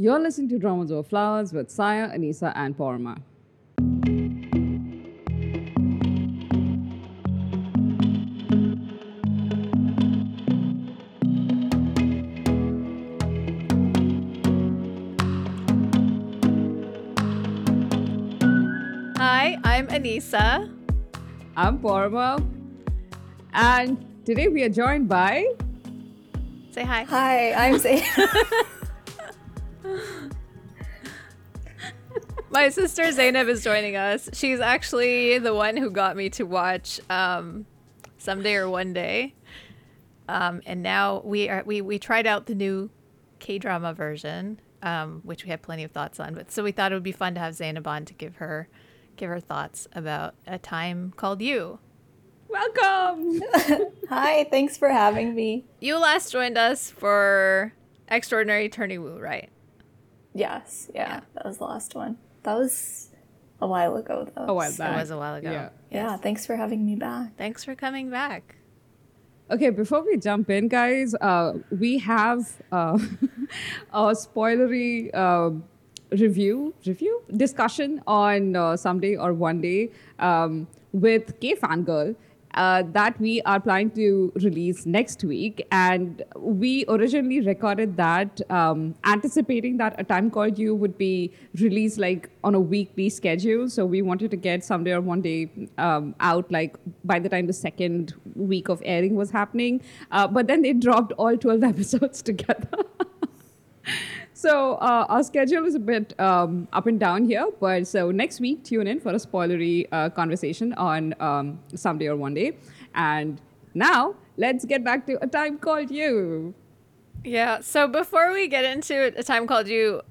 You're listening to Dramas Over Flowers with Saya, Anisa, and Paroma. Hi, I'm Anisa. I'm Paroma. And today we are joined by. Say hi. Hi, I'm Zay. My sister Zaynab is joining us. She's actually the one who got me to watch um, Someday or One Day. Um, and now we are we, we tried out the new K drama version, um, which we had plenty of thoughts on. But so we thought it would be fun to have Zaynab on to give her give her thoughts about a time called you. Welcome! Hi, thanks for having me. You last joined us for Extraordinary Attorney Woo, right? Yes, yeah, Yeah. that was the last one. That was a while ago, though. A while back. It was a while ago. Yeah. Yeah, thanks for having me back. Thanks for coming back. Okay, before we jump in, guys, uh, we have uh, a spoilery um review, review discussion on uh, someday or one day um, with K Fangirl. Uh, that we are planning to release next week, and we originally recorded that um, anticipating that a time called you would be released like on a weekly schedule. So we wanted to get someday or one day um, out like by the time the second week of airing was happening. Uh, but then they dropped all 12 episodes together. So uh, our schedule is a bit um, up and down here, but so next week tune in for a spoilery uh, conversation on um, someday or one day. And now let's get back to a time called you. Yeah. So before we get into a time called you,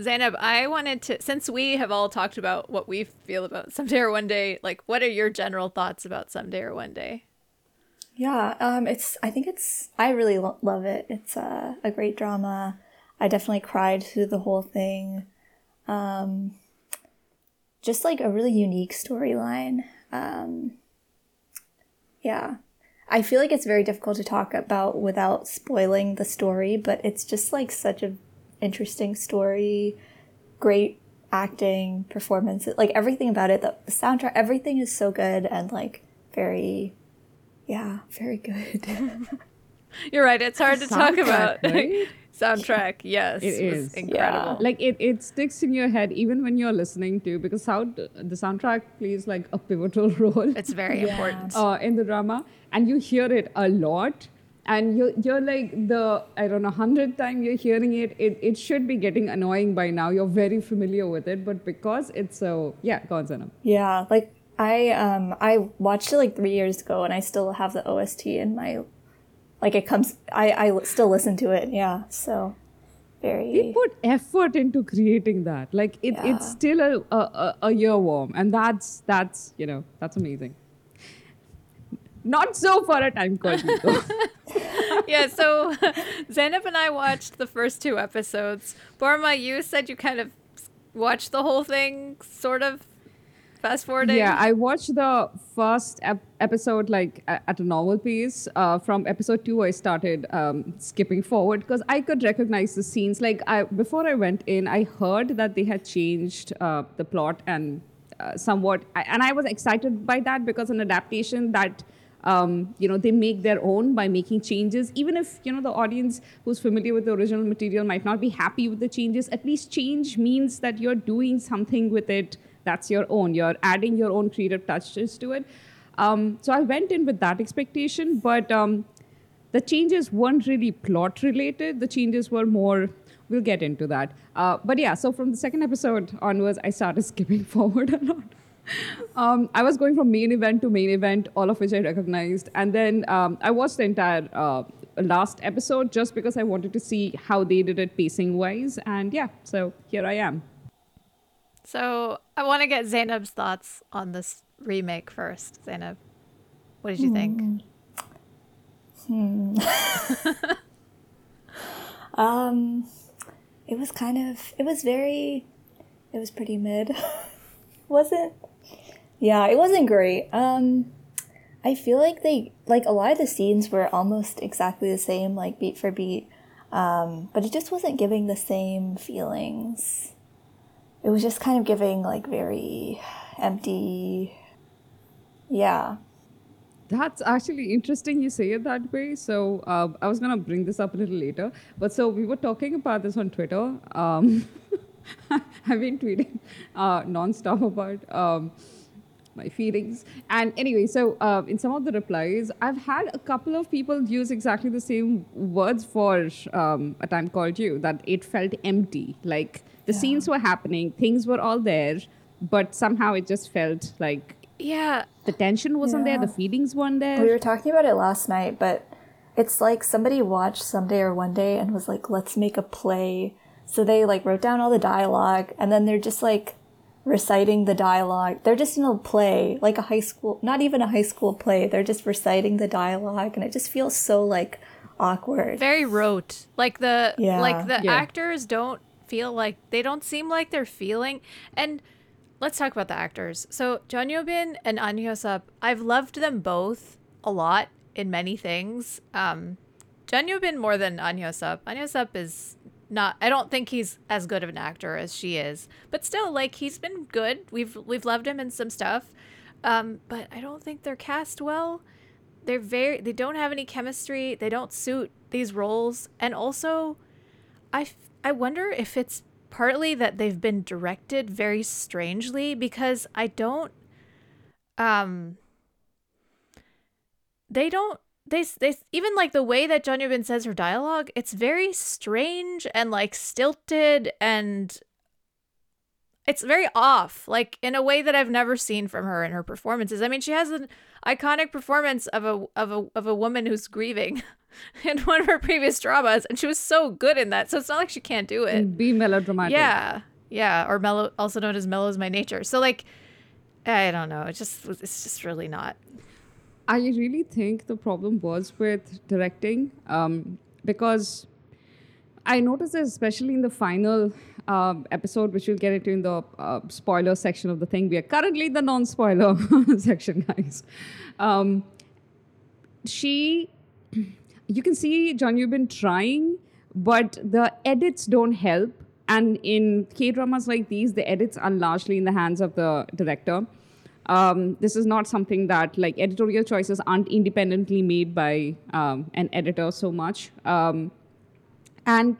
Zaynab, I wanted to, since we have all talked about what we feel about someday or one day, like what are your general thoughts about someday or one day? Yeah, um, it's. I think it's. I really lo- love it. It's uh, a great drama. I definitely cried through the whole thing. Um, just like a really unique storyline. Um, yeah, I feel like it's very difficult to talk about without spoiling the story, but it's just like such an interesting story. Great acting, performance, like everything about it. The soundtrack, everything is so good and like very yeah, very good. You're right. It's hard to talk about. right? Soundtrack, yes. It was incredible. Yeah. Like it, it sticks in your head even when you're listening to because sound the soundtrack plays like a pivotal role. It's very Yeah. important. uh, in the drama, and you hear it a lot. And you're, you're like the I don't know hundredth time you're hearing it, it, it should be getting annoying by now. You're very familiar with it, but because it's so yeah, go on, Zaynab. yeah, like I um I watched it like three years ago, and I still have the OST in my like it comes. I I still listen to it. Yeah, so They very put effort into creating that. Like it, Yeah. it's still a, a, a, a earworm, and that's that's you know that's amazing. Not so for a time called yeah, so Zaynab and I watched the first two episodes. Paroma, you said you kind of watched the whole thing, sort of fast forwarding. Yeah, I watched the first ep- episode like at a normal pace. Uh, from episode two, I started um, skipping forward because I could recognize the scenes. Like I, before I went in, I heard that they had changed uh, the plot and uh, somewhat, I, and I was excited by that because an adaptation that. Um, you know they make their own by making changes even if you know the audience who's familiar with the original material might not be happy with the changes at least change means that you're doing something with it that's your own. You're adding your own creative touches to it. Um, so I went in with that expectation, but um, the changes weren't really plot related. The changes were more. We'll get into that. Uh, but yeah, so from the second episode onwards, I started skipping forward a lot. Um, I was going from main event to main event, all of which I recognized, and then um, I watched the entire uh, last episode just because I wanted to see how they did it pacing wise. And yeah, so here I am. So I want to get Zaynab's thoughts on this remake first. Zaynab, what did you think? um, it was kind of it was very, it was pretty mid, wasn't? Yeah, it wasn't great. Um, I feel like they like a lot of the scenes were almost exactly the same, like beat for beat. Um, but it just wasn't giving the same feelings. It was just kind of giving like very empty. Yeah. That's actually interesting you say it that way. So uh, I was gonna bring this up a little later, but so we were talking about this on Twitter. Um, I've been tweeting uh, nonstop about um, my feelings. And anyway, so uh, in some of the replies, I've had a couple of people use exactly the same words for um, a time called you. That it felt empty. Like the Yeah. scenes were happening, things were all there, but somehow it just felt like Yeah. the tension wasn't there, the feelings weren't there. We were talking about it last night, but it's like somebody watched Someday or One Day and was like, let's make a play. So they like wrote down all the dialogue and then they're just like reciting the dialogue. They're just in a play, like a high school, not even a high school play. They're just reciting the dialogue and it just feels so like awkward. Very rote. Like the Yeah. like the Yeah. actors don't feel like they don't seem like they're feeling and let's talk about the actors. So Jeon Yeo-been and Ahn Hyo-seop, I've loved them both a lot in many things. Um Jeon Yeo-been more than Ahn Hyo-seop. Ahn Hyo-seop is not I don't think he's as good of an actor as she is. But still like he's been good. We've we've loved him in some stuff. Um but I don't think they're cast well they're very they don't have any chemistry they don't suit these roles and also i i wonder if it's partly that they've been directed very strangely because i don't um they don't they, they even like the way that Jeon Yeo-been says her dialogue it's very strange and like stilted and it's very off like in a way that i've never seen from her in her performances. I mean she has an iconic performance of a of a of a woman who's grieving in one of her previous dramas and she was so good in that so it's not like she can't do it. Be melodramatic. yeah yeah or mellow also known as mellow is my nature. So like i don't know it just it's just really not I really think the problem was with directing um, because I noticed this especially in the final um, episode, which we'll get into in the uh, spoiler section of the thing. We are currently in the non spoiler section, guys. Um, she, you can see Jeon Yeo-been trying, but the edits don't help. And in K dramas like these, the edits are largely in the hands of the director. Um, this is not something that like editorial choices aren't independently made by um, an editor so much. Um, and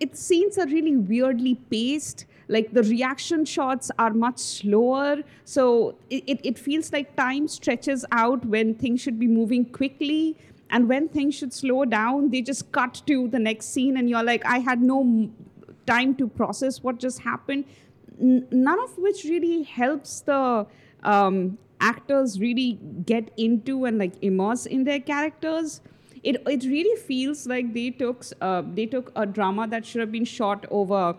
its scenes are really weirdly paced. Like the reaction shots are much slower. So it, it, it feels like time stretches out when things should be moving quickly. And when things should slow down they just cut to the next scene and you're like i had no time to process what just happened. N- none of which really helps the um, actors really get into and like immerse in their characters it it really feels like they took uh, they took a drama that should have been shot over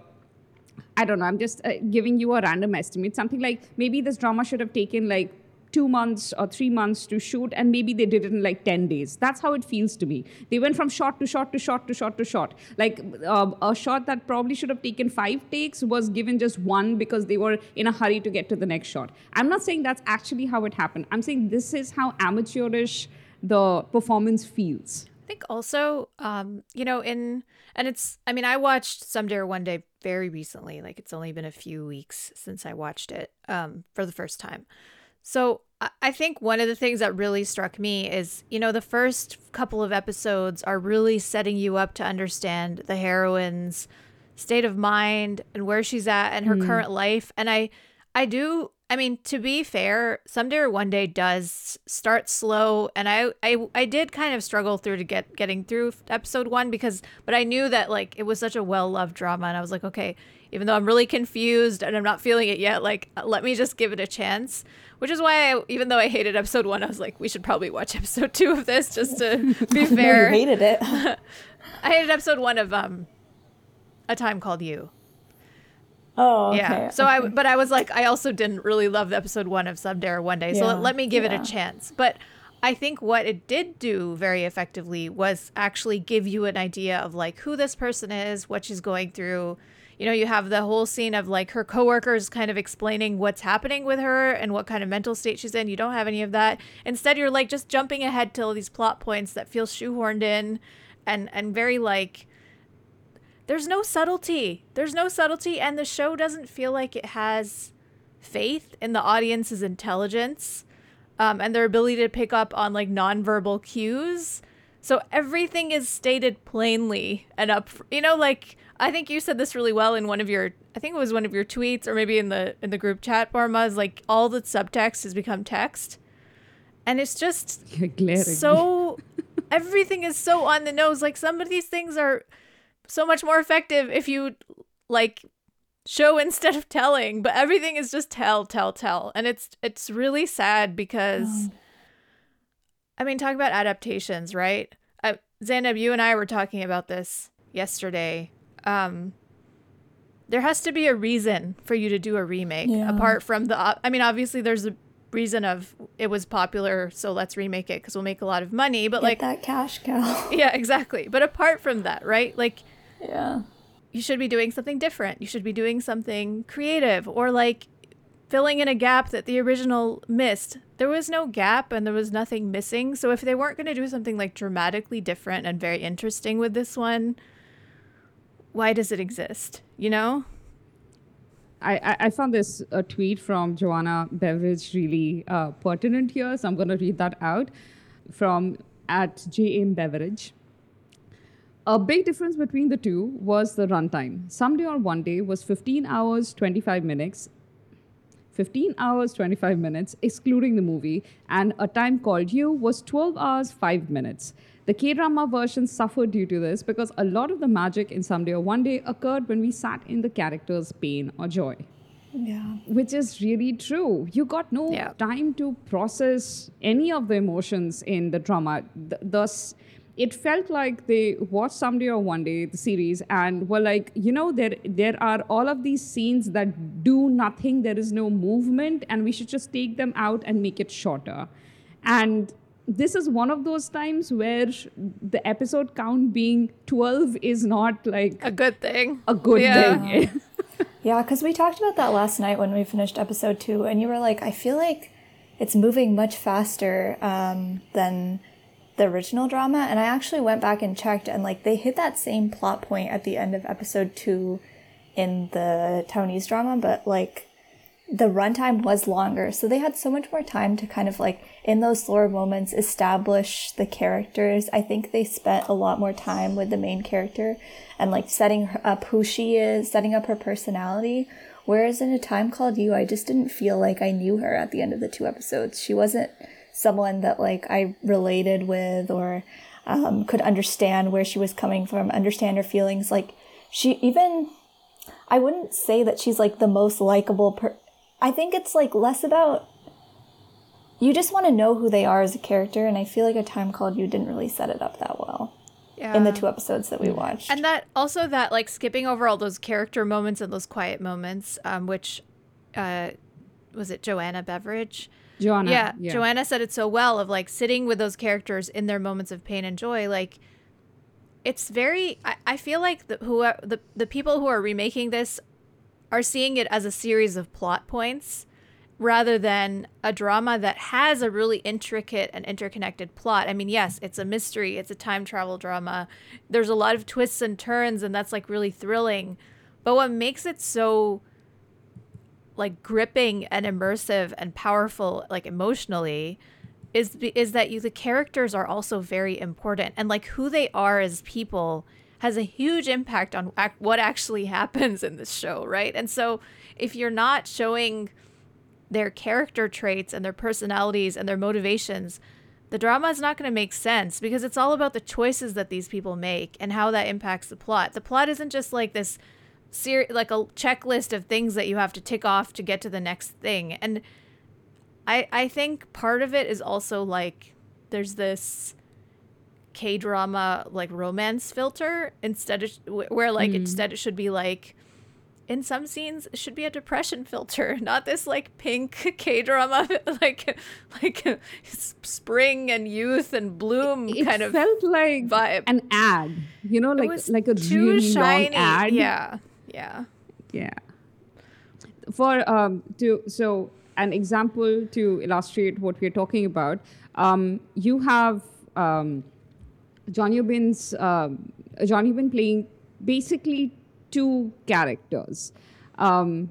I don't know. I'm just uh, giving you a random estimate. Something like maybe this drama should have taken like two months or three months to shoot, and maybe they did it in like 10 days. That's how it feels to me. They went from shot to shot to shot to shot to shot. Like uh, a shot that probably should have taken five takes was given just one because they were in a hurry to get to the next shot. I'm not saying that's actually how it happened. I'm saying this is how amateurish the performance feels. I think also, um, you know, in and it's I mean, I watched Someday or One Day very recently. Like it's only been a few weeks since I watched it um, for the first time. So I- think one of the things that really struck me is, you know, the first couple of episodes are really setting you up to understand the heroine's state of mind and where she's at and her mm. current life. And I, I do. I mean, to be fair, someday or one day does start slow, and I, I, I did kind of struggle through to get getting through episode one because, but I knew that like it was such a well loved drama, and I was like, okay, even though I'm really confused and I'm not feeling it yet, like let me just give it a chance. Which is why, I, even though I hated episode one, I was like, we should probably watch episode two of this just to be fair. you hated it. I hated episode one of um, a time called you. oh, okay. Yeah. So I, but I was like, I also didn't really love the episode one of or One Day. So Yeah, let, let me give it a chance. But I think what it did do very effectively was actually give you an idea of like who this person is, what she's going through. You know, you have the whole scene of like her coworkers kind of explaining what's happening with her and what kind of mental state she's in. You don't have any of that. Instead, you're like just jumping ahead to all these plot points that feel shoehorned in and and very like there's no subtlety. There's no subtlety, and the show doesn't feel like it has faith in the audience's intelligence um, and their ability to pick up on like nonverbal cues. So everything is stated plainly and up. You know, like I think you said this really well in one of your. I think it was one of your tweets, or maybe in the in the group chat, Paroma. Is like all the subtext has become text, and it's just so. everything is so on the nose. Like some of these things are so much more effective if you like show instead of telling but everything is just tell tell tell and it's it's really sad because i mean talk about adaptations right uh, Zaynab you and i were talking about this yesterday um there has to be a reason for you to do a remake Yeah. apart from the i mean obviously there's a reason of it was popular so let's remake it because we'll make a lot of money but Get like that cash cow. yeah exactly but apart from that right like yeah. you should be doing something different. You should be doing something creative or like filling in a gap that the original missed. There was no gap and there was nothing missing. So if they weren't going to do something like dramatically different and very interesting with this one, why does it exist? You know? I, I, found this uh, tweet from Joanna Beveridge really uh, pertinent here, so I'm going to read that out from at JM Beveridge. A big difference between the two was the runtime. Someday or One Day was 15 hours 25 minutes, 15 hours 25 minutes, excluding the movie, and A Time Called You was 12 hours 5 minutes. The K drama version suffered due to this because a lot of the magic in Someday or One Day occurred when we sat in the character's pain or joy Yeah. which is really true. You got no Yeah. time to process any of the emotions in the drama. Th- thus, it felt like they watched someday or one day the series and were like, you know, there there are all of these scenes that do nothing. There is no movement, and we should just take them out and make it shorter. And this is one of those times where the episode count being 12 is not like A good thing. a good Yeah. thing. Yeah, because we talked about that last night when we finished episode two, and you were like, I feel like it's moving much faster um, than the original drama. And I actually went back and checked, and like they hit that same plot point at the end of episode two in the Taiwanese drama, but like the runtime was longer. So they had so much more time to kind of like, in those slower moments, establish the characters. I think they spent a lot more time with the main character and like setting up who she is, setting up her personality. Whereas in A Time Called You, I just didn't feel like I knew her at the end of the two episodes. She wasn't someone that like I related with or um, could understand where she was coming from, understand her feelings. Like she even I wouldn't say that she's like the most likable per I think it's like less about you just want to know who they are as a character and I feel like a time called you didn't really set it up that well Yeah. in the two episodes that we watched. And that also that like skipping over all those character moments and those quiet moments, um, which uh, was it Joanna Beveridge? Joanna. yeah, Joanna said it so well of like sitting with those characters in their moments of pain and joy. Like it's very. I, I feel like the who are, the the people who are remaking this are seeing it as a series of plot points rather than a drama that has a really intricate and interconnected plot. I mean, yes, it's a mystery, it's a time travel drama. There's a lot of twists and turns and that's like really thrilling. But what makes it so like gripping and immersive and powerful like emotionally is is that you the characters are also very important and like who they are as people has a huge impact on what actually happens in this show right? And so if you're not showing their character traits and their personalities and their motivations the drama is not going to make sense because it's all about the choices that these people make and how that impacts the plot. The plot isn't just like this ser- like a checklist of things that you have to tick off to get to the next thing. And i i think part of it is also like there's this k drama like romance filter instead of where like instead it should be like in some scenes it should be a depression filter not this like pink k drama like like spring and youth and bloom it kind of felt like vibe. an ad, you know, like like a too really shiny long ad. yeah yeah yeah. For um to so an example to illustrate what we're talking about, um, you have um, Jeon Yeo-been's um, Jeon Yeo-been playing basically two characters. Um,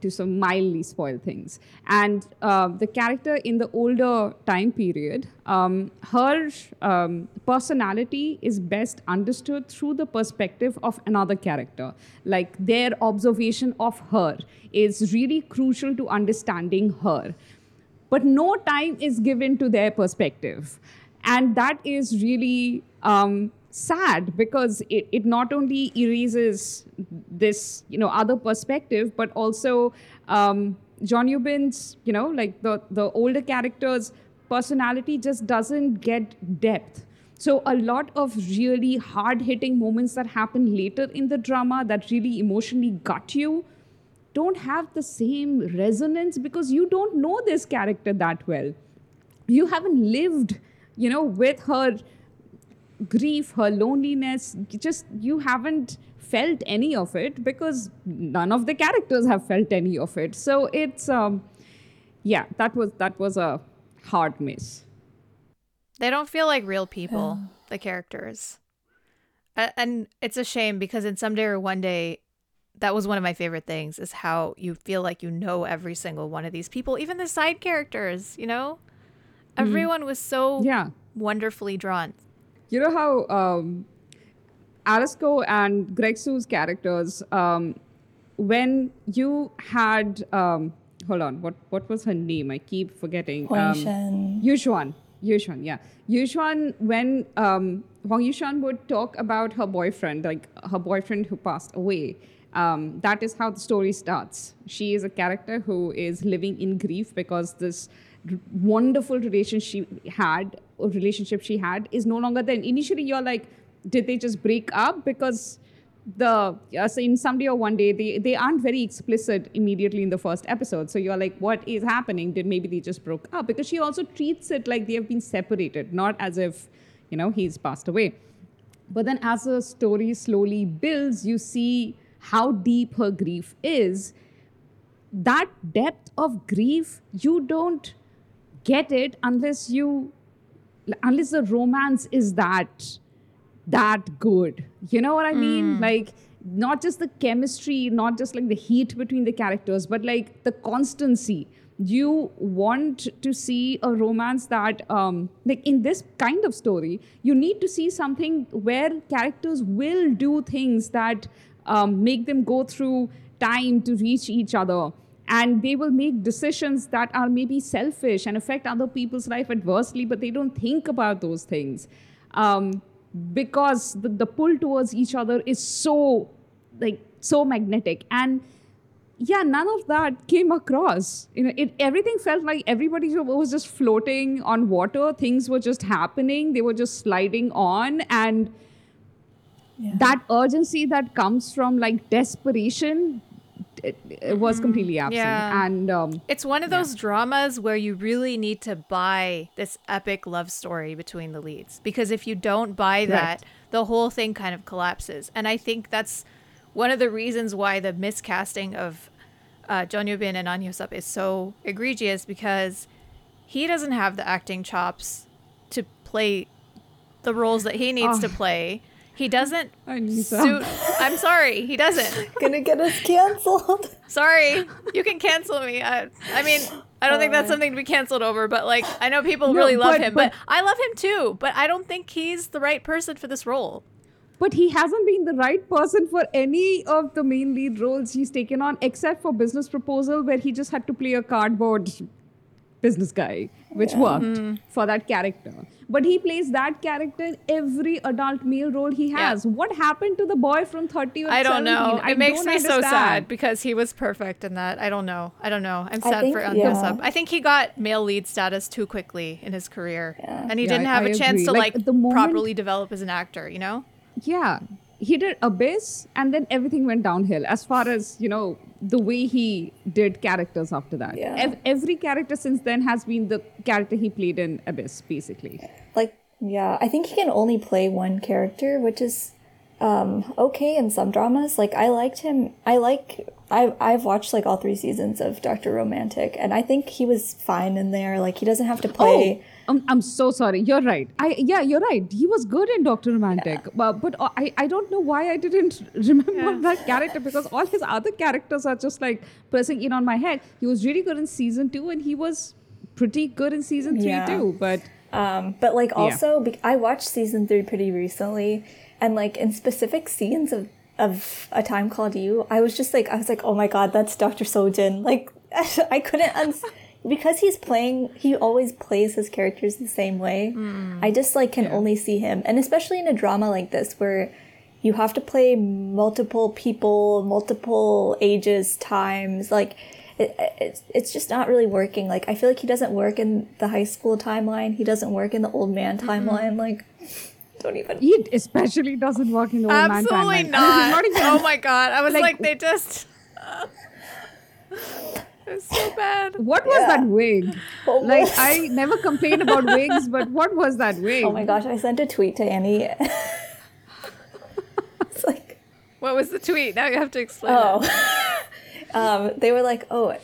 to some mildly spoil things. And uh, the character in the older time period, um, her um, personality is best understood through the perspective of another character. Like their observation of her is really crucial to understanding her. But no time is given to their perspective. And that is really um, sad because it, it not only erases this you know other perspective but also um, Jeon Yeo-been's you know like the the older characters personality just doesn't get depth. So a lot of really hard hitting moments that happen later in the drama that really emotionally gut you don't have the same resonance because you don't know this character that well. You haven't lived you know with her grief, her loneliness, just you haven't felt any of it because none of the characters have felt any of it. So it's um yeah, that was that was a hard miss. They don't feel like real people, yeah. the characters. And it's a shame because in Someday or One Day, that was one of my favorite things is how you feel like you know every single one of these people, even the side characters, you know? Mm. Everyone was so yeah. wonderfully drawn you know how um, Alice Ke and Greg Hsu's characters, um, when you had, um, hold on, what what was her name? I keep forgetting. Um, Yushuan. Yushuan, yeah. Yushuan, when um, Huang Yushuan would talk about her boyfriend, like her boyfriend who passed away, um, that is how the story starts. She is a character who is living in grief because this wonderful relationship she had or relationship she had is no longer there. Initially, you're like, did they just break up? Because the uh, so in someday or one day they they aren't very explicit immediately in the first episode. So you're like what is happening? Did maybe they just broke up? Because she also treats it like they have been separated not as if you know he's passed away. But then as the story slowly builds you see how deep her grief is. That depth of grief you don't get it unless you unless the romance is that that good. You know what i mean? Mm. like not just the chemistry not just like the heat between the characters but like the constancy. You want to see a romance that um, like in this kind of story you need to see something where characters will do things that um, make them go through time to reach each other and they will make decisions that are maybe selfish and affect other people's life adversely but they don't think about those things. Um, because the, the pull towards each other is so like so magnetic. And yeah none of that came across. You know it everything felt like everybody was just floating on water things were just happening they were just sliding on and yeah. that urgency that comes from like desperation it, it was mm-hmm. completely absent. Yeah. And um, it's one of those yeah. dramas where you really need to buy this epic love story between the leads because if you don't buy that, right. the whole thing kind of collapses. And I think that's one of the reasons why the miscasting of uh, Jeon Yeo-been and Ahn is so egregious because he doesn't have the acting chops to play the roles that he needs oh. to play he doesn't suit. I'm sorry, he doesn't. Gonna get us canceled. Sorry, you can cancel me. I, I mean, I don't think that's something to be canceled over, but like, I know people no, really love but, him, but, but I love him too. But I don't think he's the right person for this role. But he hasn't been the right person for any of the main lead roles he's taken on, except for Business Proposal, where he just had to play a cardboard business guy, which yeah. worked mm-hmm. for that character. But he plays that character in every adult male role he has. Yeah. What happened to the boy from 30 or I don't 17? know. It I makes me understand. so sad because he was perfect in that. I don't know. I don't know. I'm sad think, for Ahn yeah. I think he got male lead status too quickly in his career. Yeah. And he didn't have I, I a chance agree. to like, like moment, properly develop as an actor, you know? Yeah. He did Abyss and then everything went downhill as far as, you know, the way he did characters after that. Yeah. Ev- every character since then has been the character he played in Abyss, basically. Like, yeah, I think he can only play one character, which is um, okay in some dramas. Like I liked him. I like. I I've watched like all three seasons of Doctor Romantic, and I think he was fine in there. Like he doesn't have to play. Oh, I'm, I'm so sorry. You're right. I yeah, you're right. He was good in Doctor Romantic, but but uh, I I don't know why I didn't remember Yeah. that character because all his other characters are just like pressing in on my head. He was really good in season two, and he was pretty good in season three Yeah. too. But Um, but like also, be- I watched season three pretty recently, and like in specific scenes of of A Time Called You, I was just like, I was like, oh my god, that's Doctor Sojin. Like I couldn't uns because he's playing. He always plays his characters the same way. I just like can only see him, and especially in a drama like this where you have to play multiple people, multiple ages, times, like. It, it's it's just not really working. Like I feel like he doesn't work in the high school timeline. He doesn't work in the old man mm-hmm. timeline. Like, don't even. he especially doesn't work in the old man Absolutely timeline. I mean, not. not even- oh my god. I was like- like, they just. it was so bad. What was Yeah. that wig? Almost. Like I never complain about wigs, but what was that wig? Oh my gosh! I sent a tweet to Annie. it's like, What was the tweet? Now you have to explain. oh, it. um, they were like, oh,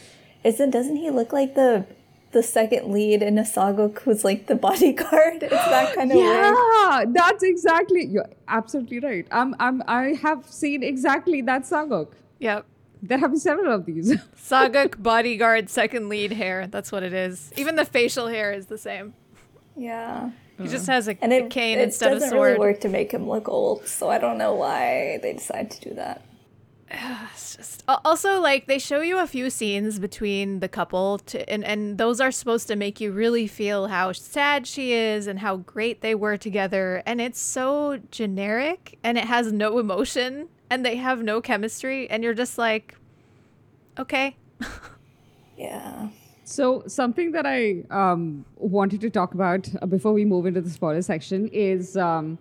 isn't doesn't he look like the the second lead in a sageuk who's like the bodyguard? It's that kind of wig. Yeah, that's exactly. You're absolutely right. I'm. I'm. I have seen exactly that sageuk. Yep. There have been several of these. sageuk bodyguard second lead hair. That's what it is. Even the facial hair is the same. Yeah. He just has a, And a it, cane it instead of doesn't really work to make him look old, so I don't know why they decided to do that. It's just also like they show you a few scenes between the couple to, and and those are supposed to make you really feel how sad she is and how great they were together and it's so generic and it has no emotion and they have no chemistry and you're just like okay Yeah. So something that I um, wanted to talk about uh, before we move into the spoiler section is um,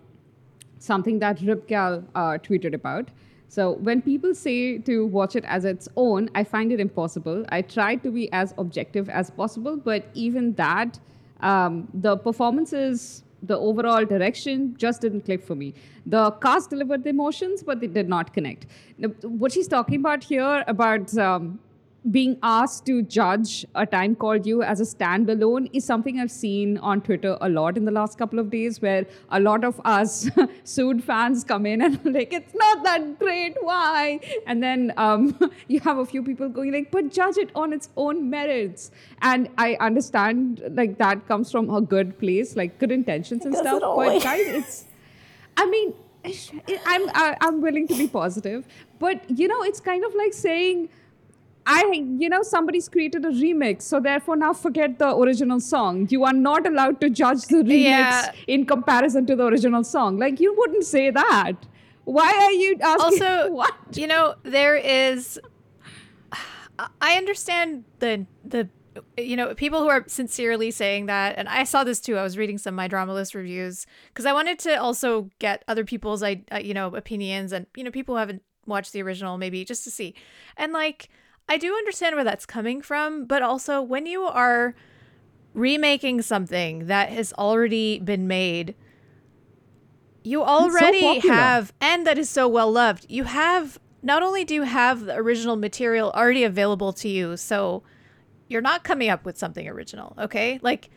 something that Ripgal uh, tweeted about. So when people say to watch it as its own, I find it impossible. I try to be as objective as possible, but even that, um, the performances, the overall direction just didn't click for me. The cast delivered the emotions, but they did not connect. Now, what she's talking about here about um, being asked to judge a time called you as a standalone is something I've seen on Twitter a lot in the last couple of days, where a lot of us SOOD fans come in and like, it's not that great, why? And then um, you have a few people going like, but judge it on its own merits. And I understand like that comes from a good place, like good intentions and stuff. But guys, it's I mean, I'm I, I'm willing to be positive, but you know, it's kind of like saying, I you know somebody's created a remix, so therefore now forget the original song. You are not allowed to judge the remix Yeah. in comparison to the original song. Like you wouldn't say that. Why are you asking? also what? you know there is I- understand the the you know people who are sincerely saying that and i saw this too i was reading some MyDramaList reviews because i wanted to also get other people's i uh, you know opinions and you know people who haven't watched the original maybe just to see and like i do understand where that's coming from but also when you are remaking something that has already been made you already popular. have and that is so well loved you have not only do you have the original material already available to you so you're not coming up with something original okay like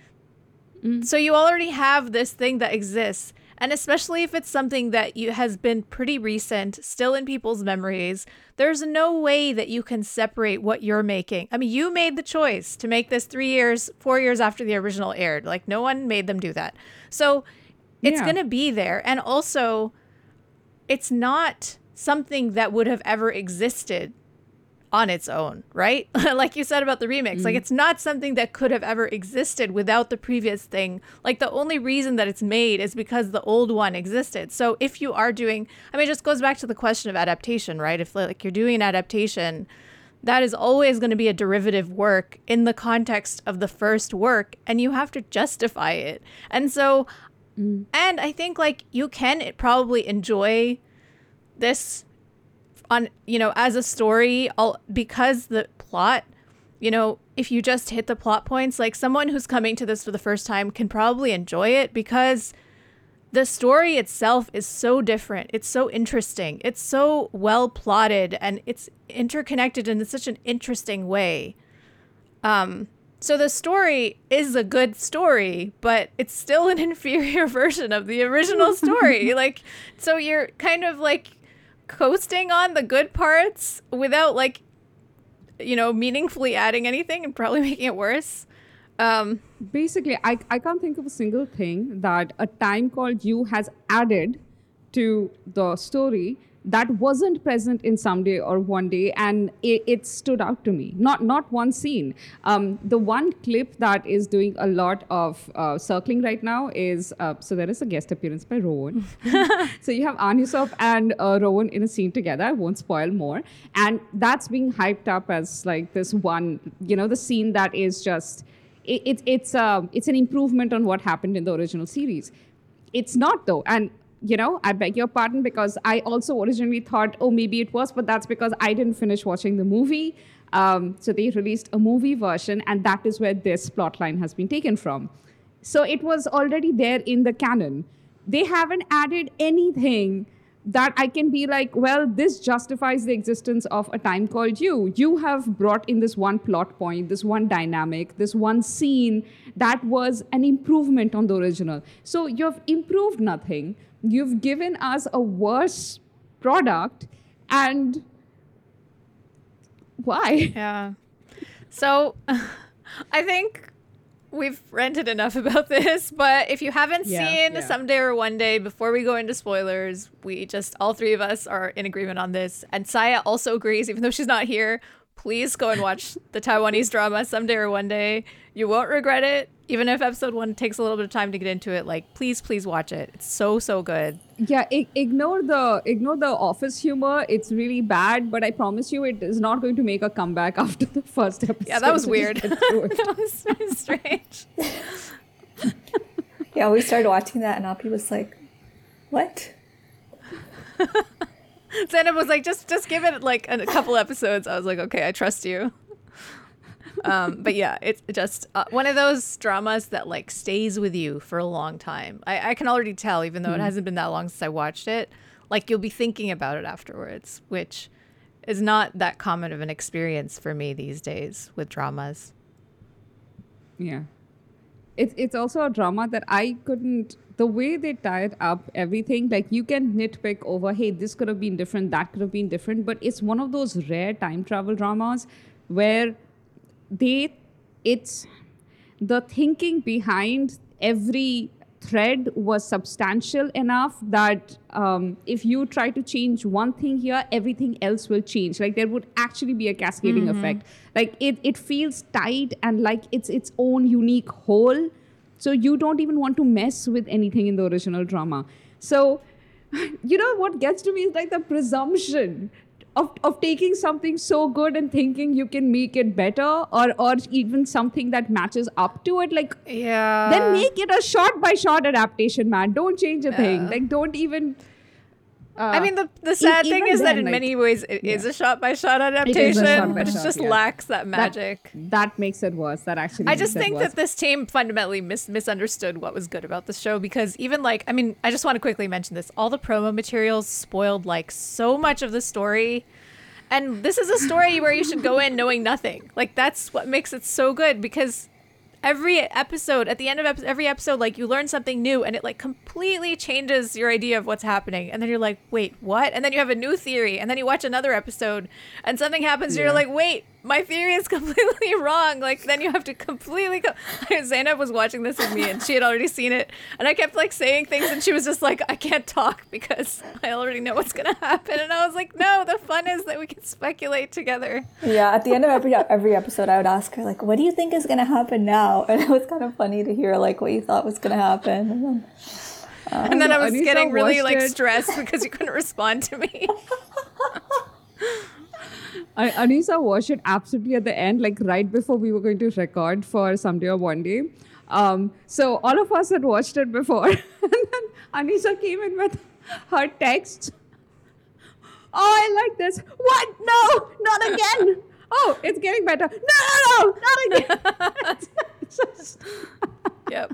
mm. so you already have this thing that exists and especially if it's something that you has been pretty recent still in people's memories there's no way that you can separate what you're making. I mean you made the choice to make this 3 years 4 years after the original aired. Like no one made them do that. So it's Yeah. going to be there. And also it's not something that would have ever existed on its own, right? like you said about the remix, like mm-hmm. it's not something that could have ever existed without the previous thing. Like the only reason that it's made is because the old one existed. So if you are doing, I mean, it just goes back to the question of adaptation, right? If like you're doing an adaptation, that is always going to be a derivative work in the context of the first work, and you have to justify it. And so, mm. and I think like you can probably enjoy this on you know as a story all because the plot you know if you just hit the plot points like someone who's coming to this for the first time can probably enjoy it because the story itself is so different. It's so interesting. It's so well plotted and it's interconnected in such an interesting way. Um, so the story is a good story, but it's still an inferior version of the original story. like, so you're kind of like coasting on the good parts without like, you know, meaningfully adding anything and probably making it worse. Um, Basically, I, I can't think of a single thing that a time called you has added to the story that wasn't present in someday or one day and it, it stood out to me. Not not one scene. Um, the one clip that is doing a lot of uh, circling right now is uh, so there is a guest appearance by rowan. So you have Ahn Hyo-seop and uh, rowan in a scene together. I won't spoil more. And that's being hyped up as like this one you know the scene that is just it, it, it's uh, it's an improvement on what happened in the original series. It's not though. And you know, I beg your pardon because I also originally thought, oh, maybe it was, but that's because I didn't finish watching the movie. Um, so they released a movie version, and that is where this plotline has been taken from. So it was already there in the canon. They haven't added anything that I can be like, well, this justifies the existence of a time called you. You have brought in this one plot point, this one dynamic, this one scene that was an improvement on the original. So you've improved nothing you've given us a worse product and why? Yeah. So i think we've ranted enough about this but if you haven't Yeah, seen yeah. someday or one day before we go into spoilers we just all three of us are in agreement on this. And saya also agrees even though she's not here please go and watch the taiwanese drama someday or one day. You won't regret it even if episode one takes a little bit of time to get into it like please please watch it it's so so good yeah I- ignore the ignore the office humor it's really bad but i promise you it is not going to make a comeback after the first episode yeah that was weird just get through it. that was very strange Yeah, we started watching that, and Api was like, "What?" Zaynab was like, just just give it like a couple episodes. I was like, okay, I trust you. Um, but yeah, it's just uh, one of those dramas that like stays with you for a long time. I, I can already tell, even though it hasn't been that long since I watched it. Like you'll be thinking about it afterwards, which is not that common of an experience for me these days with dramas. Yeah. It's it's also a drama that I couldn't the way they tied up everything, like you can nitpick over, hey, this could have been different, that could have been different, but it's one of those rare time travel dramas where they it's the thinking behind every thread was substantial enough that um, if you try to change one thing here, everything else will change. Like there would actually be a cascading effect. Like it, it feels tight and like it's its own unique whole. So you don't even want to mess with anything in the original drama. So, you know what gets to me is like the presumption of, of taking something so good and thinking you can make it better or or even something that matches up to it. Like Yeah. then make it a shot by shot adaptation, man. Don't change a thing. Like don't even. Uh, I mean, the, the sad thing even is that in like- many ways it is yeah. a shot by shot is adaptation, shot but it shot, just yeah. lacks that magic. That, that makes it worse. That actually. I just think that this team fundamentally mis- misunderstood what was good about the show because even like I mean I just want to quickly mention this all the promo materials spoiled like so much of the story and this is a story where you should go in knowing nothing like that's what makes it so good because every episode at the end of ep- every episode like you learn something new and it like completely changes your idea of what's happening. And then you're like wait what? And then you have a new theory and then you watch another episode and something happens and you're like wait my theory is completely wrong like then you have to completely go Zaynab was watching this with me and she had already seen it and I kept like saying things and she was just like I can't talk because I already know what's gonna happen and I was like no the fun is that we can speculate together Yeah, at the end of every every episode, I would ask her like, "What do you think is gonna happen now?" And it was kind of funny to hear like what you thought was gonna happen. And then, um, and then I was Anisa getting really watched like it. stressed because you couldn't respond to me I, Anisa watched it absolutely at the end, like right before we were going to record for someday or one day. Um, so all of us had watched it before, and then Anisa came in with her text. Oh, I like this. What? No, not again. Oh, it's getting better. No, no, no, not again. Yep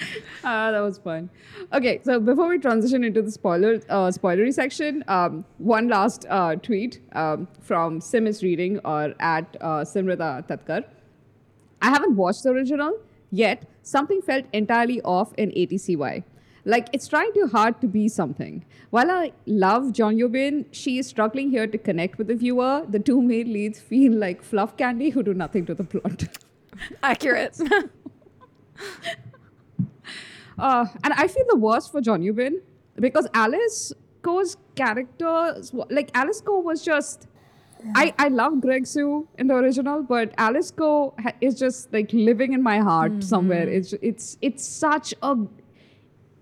Ah, that was fun. Okay, so before we transition into the spoiler uh, spoilery section, um, one last uh, tweet um, from Sim is reading or at uh, Simrata Tatkar. I haven't watched the original yet. Something felt entirely off in ATCY. Like it's trying too hard to be something. While I love Jeon Yeo-been, she is struggling here to connect with the viewer. The two main leads feel like fluff candy who do nothing to the plot. Accurate. Uh, and I feel the worst for Jeon Yeo-been because Alice Ke's character, like Alice Ke was just. I, I love Greg Hsu in the original, but Alice Ke ha- is just like living in my heart somewhere. It's it's it's such a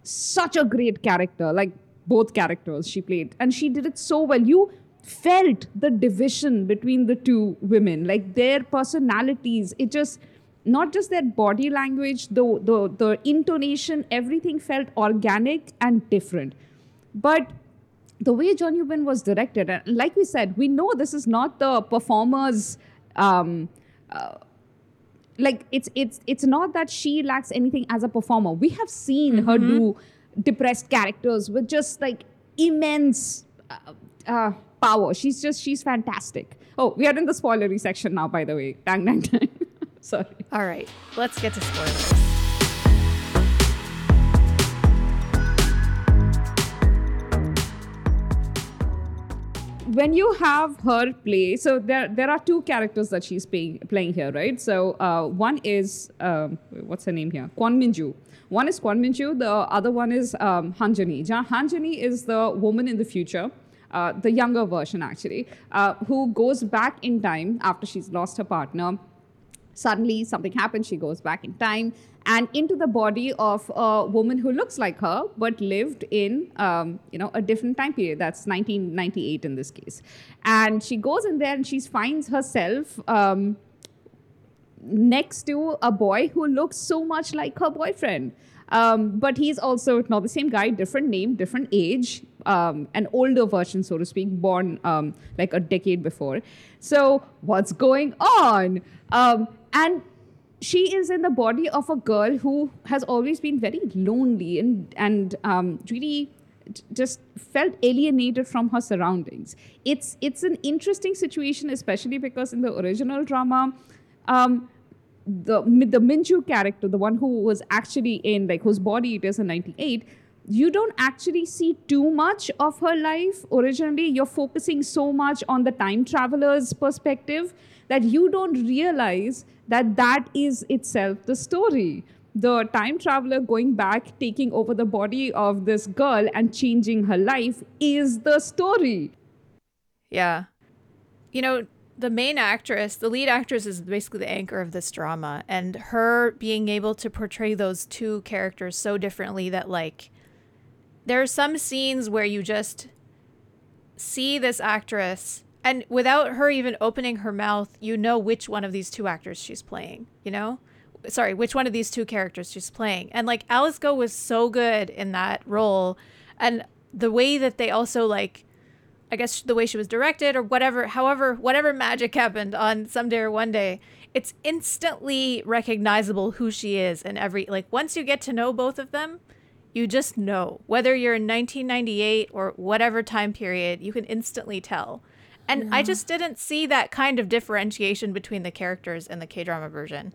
such a great character. Like both characters she played, and she did it so well. You felt the division between the two women, like their personalities. It just not just their body language, the the the intonation, everything felt organic and different. But the way Jeon Yeo-been was directed, and like we said, we know this is not the performer's. Um, uh, like it's it's it's not that she lacks anything as a performer. We have seen her do depressed characters with just like immense uh, uh, power. She's just she's fantastic. Oh, we are in the spoilery section now, by the way. Dang, dang, dang. Sorry. All right, let's get to spoilers. when you have her play, so there there are two characters that she's playing playing here, right? So uh, one is um, what's her name here? Kwon Minju. One is Kwon Minju. The other one is um, Han Jun-hee. Ja- Han Jun-hee is the woman in the future. Uh, the younger version, actually, uh, who goes back in time after she's lost her partner suddenly something happens she goes back in time and into the body of a woman who looks like her but lived in um, you know a different time period. That's 1998 in this case. And she goes in there and she finds herself um, next to a boy who looks so much like her boyfriend. Um, but he's also not the same guy different name different age um, an older version so to speak born um, like a decade before. So what's going on? Um, and she is in the body of a girl who has always been very lonely and and um, really just felt alienated from her surroundings. It's it's an interesting situation, especially because in the original drama, um, the the Minju character, the one who was actually in like whose body it is in '98, you don't actually see too much of her life. Originally, you're focusing so much on the time traveler's perspective that you don't realize that that is itself the story. The time traveler going back, taking over the body of this girl and changing her life is the story. Yeah. You know, the main actress, the lead actress is basically the anchor of this drama and her being able to portray those two characters so differently that like there are some scenes where you just see this actress and without her even opening her mouth, you know which one of these two actors she's playing, you know? Sorry, which one of these two characters she's playing. And like Alice Ke was so good in that role and the way that they also like I guess the way she was directed or whatever, however, whatever magic happened on Someday or One Day, it's instantly recognizable who she is and every like once you get to know both of them, you just know. Whether you're in 1998 or whatever time period, you can instantly tell. And I just didn't see that kind of differentiation between the characters in the K-drama version.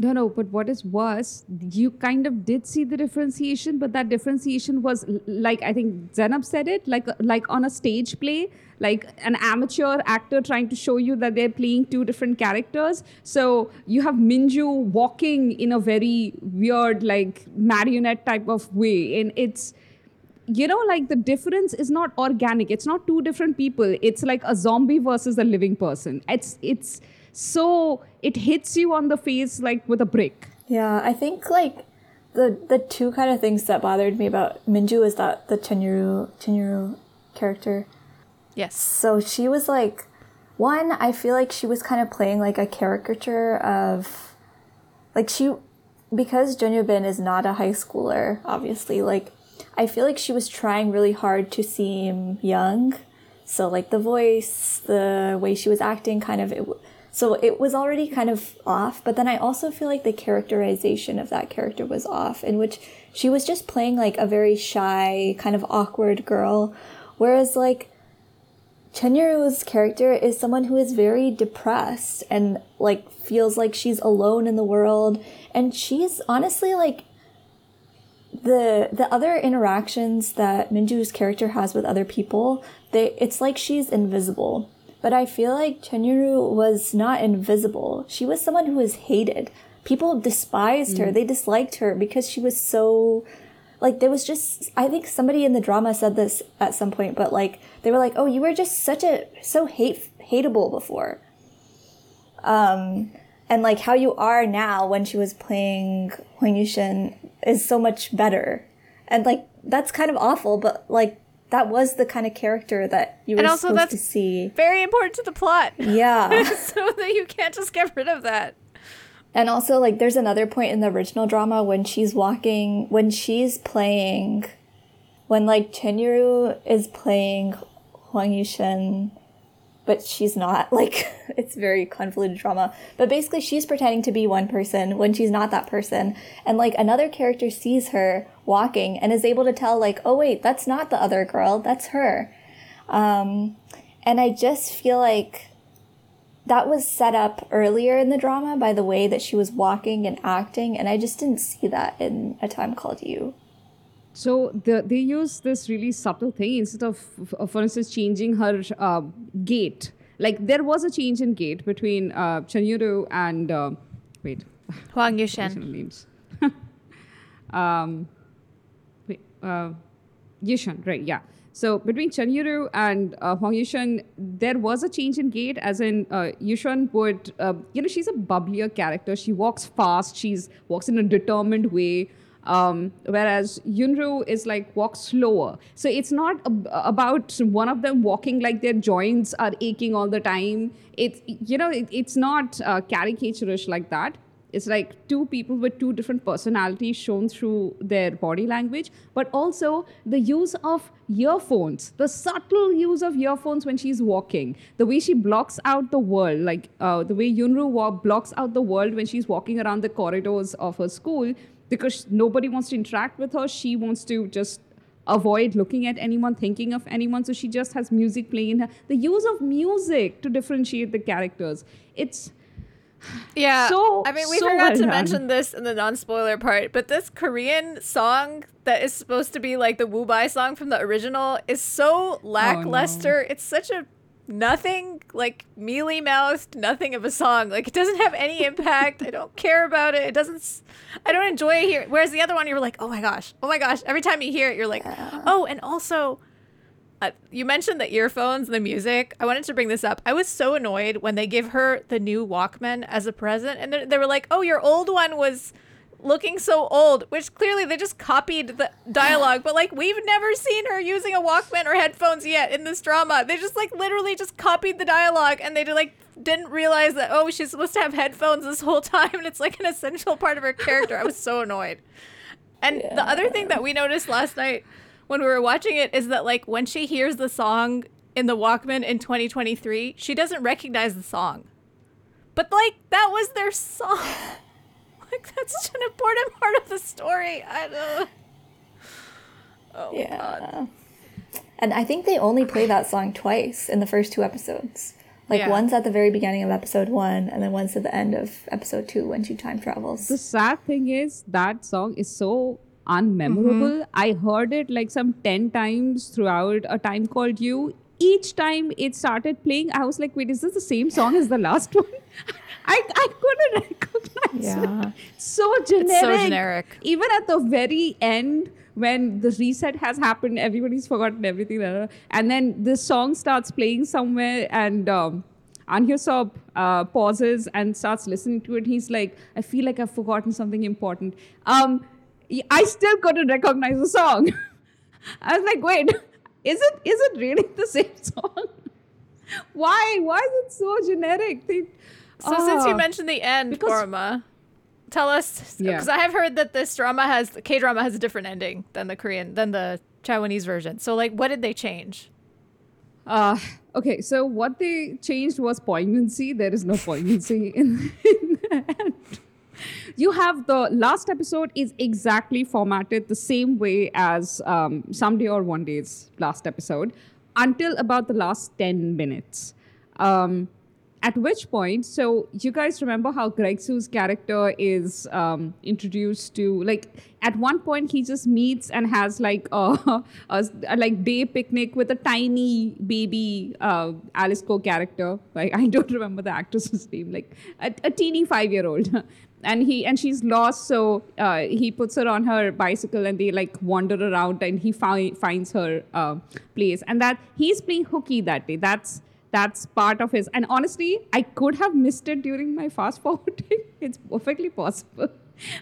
No, no, but what is worse, you kind of did see the differentiation, but that differentiation was like I think Zaynab said it, like uh, like on a stage play, like an amateur actor trying to show you that they're playing two different characters. So you have Minju walking in a very weird, like marionette type of way, and it's you know like the difference is not organic it's not two different people it's like a zombie versus a living person it's it's so it hits you on the face like with a brick Yeah, I think like the the two kind of things that bothered me about Minju is that the Chenru Chenru character. Yes. So she was like one, I feel like she was kind of playing like a caricature of like she because Bin is not a high schooler, obviously, like I feel like she was trying really hard to seem young. So like the voice, the way she was acting kind of it So it was already kind of off, but then I also feel like the characterization of that character was off, in which she was just playing like a very shy, kind of awkward girl, whereas like Chenyeru's character is someone who is very depressed and like feels like she's alone in the world, and she's honestly like the the other interactions that Minju's character has with other people, they it's like she's invisible but I feel like Chenyeru was not invisible. She was someone who was hated. People despised mm. her. They disliked her because she was so like there was just I think somebody in the drama said this at some point, but like they were like, "Oh, you were just such a so hate hateable before." Um and like how you are now when she was playing Huang Yushen is so much better. And like that's kind of awful, but like that was the kind of character that you were and also supposed that's to see. Very important to the plot. Yeah. so that you can't just get rid of that. And also, like, there's another point in the original drama when she's walking, when she's playing, when like Chenyeru is playing Huang Yushen but she's not. Like, it's very convoluted drama. But basically, she's pretending to be one person when she's not that person. And, like, another character sees her walking and is able to tell, like, oh, wait, that's not the other girl, that's her. Um, and I just feel like that was set up earlier in the drama by the way that she was walking and acting. And I just didn't see that in A Time Called You. So the, they use this really subtle thing instead of, for instance, changing her uh, gait. Like there was a change in gait between uh, Chenyeru and uh, wait, Huang Yushen. names. um, wait, uh, Yushen, right? Yeah. So between Chenyeru and uh, Huang Yushen, there was a change in gait, as in uh, Yushen would, uh, you know, she's a bubblier character. She walks fast. She's walks in a determined way. Um, whereas Yunru is like walk slower. So it's not ab- about one of them walking like their joints are aching all the time. It's you know it, it's not uh, caricaturish like that. It's like two people with two different personalities shown through their body language, but also the use of earphones, the subtle use of earphones when she's walking, the way she blocks out the world, like uh, the way Yunru blocks out the world when she's walking around the corridors of her school because nobody wants to interact with her. She wants to just avoid looking at anyone, thinking of anyone. So she just has music playing in her. The use of music to differentiate the characters. It's yeah. So, I mean, we so forgot well to done. mention this in the non-spoiler part, but this Korean song that is supposed to be like the Wu Bai song from the original is so lackluster. Oh, no. It's such a nothing like mealy mouthed nothing of a song. Like it doesn't have any impact. I don't care about it. It doesn't i don't enjoy hearing whereas the other one you're like oh my gosh. Oh my gosh. Every time you hear it you're like oh and also uh, you mentioned the earphones and the music. I wanted to bring this up. I was so annoyed when they give her the new walkman as a present and they, they were like oh your old one was looking so old, which clearly they just copied the dialogue, but like we've never seen her using a Walkman or headphones yet in this drama. They just like literally just copied the dialogue and they like didn't realize that oh she's supposed to have headphones this whole time and it's like an essential part of her character. I was so annoyed. And yeah. the other thing that we noticed last night when we were watching it is that like when she hears the song in the Walkman in 2023, she doesn't recognize the song. But like that was their song. like that's such an important part of the story. I don't. Oh yeah. God. And I think they only play that song twice in the first two episodes. Like yeah. once at the very beginning of episode one, and then once at the end of episode two when she time travels. The sad thing is that song is so unmemorable. Mm-hmm. I heard it like some 10 times throughout a time called you. Each time it started playing, I was like, wait, is this the same song as the last one? I, I couldn't recognize yeah. it. So generic. It's so generic. Even at the very end, when the reset has happened, everybody's forgotten everything. And then this song starts playing somewhere, and um, Ahn Hyo-seop uh, pauses and starts listening to it. He's like, I feel like I've forgotten something important. Um, I still couldn't recognize the song. I was like, wait, is it is it really the same song? Why? Why is it so generic? They, so oh, since you mentioned the end, Paroma, tell us because yeah. I have heard that this drama has K drama has a different ending than the Korean than the Taiwanese version. So like, what did they change? Uh, Okay, so what they changed was poignancy. There is no poignancy in, in that. You have the last episode is exactly formatted the same way as um, Someday or One Day's last episode until about the last 10 minutes. Um, at which point, so you guys remember how Greg Hsu's character is um, introduced to, like, at one point he just meets and has like a, a, a like day picnic with a tiny baby uh, Alice Ke character. Like, I don't remember the actress's name, like a, a teeny five year old. and he and she's lost so uh, he puts her on her bicycle and they like wander around and he fi- finds her uh, place and that he's playing hooky that day that's that's part of his and honestly i could have missed it during my fast forwarding. It's perfectly possible.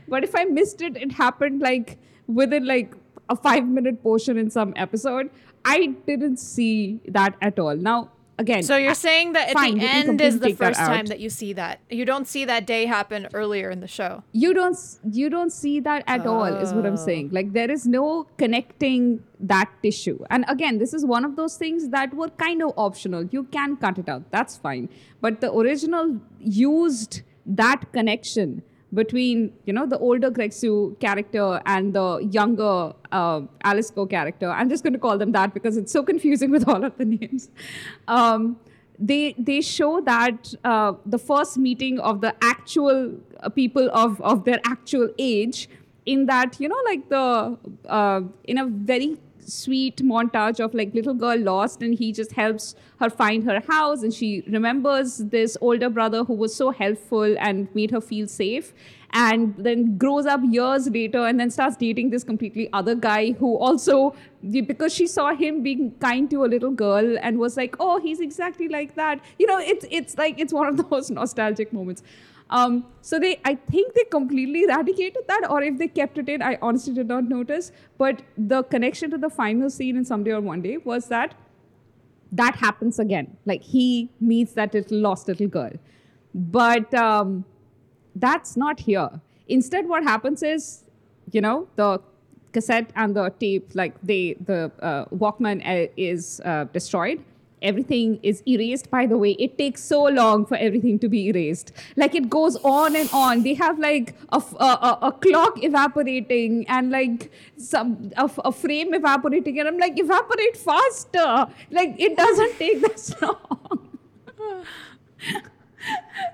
But if i missed it it happened like within like a five minute portion in some episode i didn't see that at all. Now again So you're saying that at fine, the end is the take that first time that you see that. You don't see that day happen earlier in the show. you don't you don't see that at all is what i'm saying. Oh. Like there is no connecting that tissue. And again this is one of those things that were kind of optional. You can cut it out. That's fine. But the original used that connection between you know the older Greg Hsu character and the younger uh, Alice Ke character. I'm just going to call them that because it's so confusing with all of the names. Um, they they show that uh, the first meeting of the actual uh, people of of their actual age in that you know like the uh, in a very sweet montage of like little girl lost and he just helps her find her house and she remembers this older brother who was so helpful and made her feel safe and then grows up years later and then starts dating this completely other guy who also because she saw him being kind to a little girl and was like oh he's exactly like that. You know it's it's like it's one of those nostalgic moments um, so they, I think they completely eradicated that, or if they kept it in, I honestly did not notice. But the connection to the final scene in Someday or One Day was that that happens again. Like he meets that little lost little girl, but um, that's not here. Instead, what happens is, you know, the cassette and the tape, like they, the uh, Walkman uh, is uh, destroyed everything is erased by the way. It takes so long for everything to be erased. Like it goes on and on. They have like a clock evaporating and like some a, a frame evaporating. And i'm like evaporate faster. Like it doesn't take this long.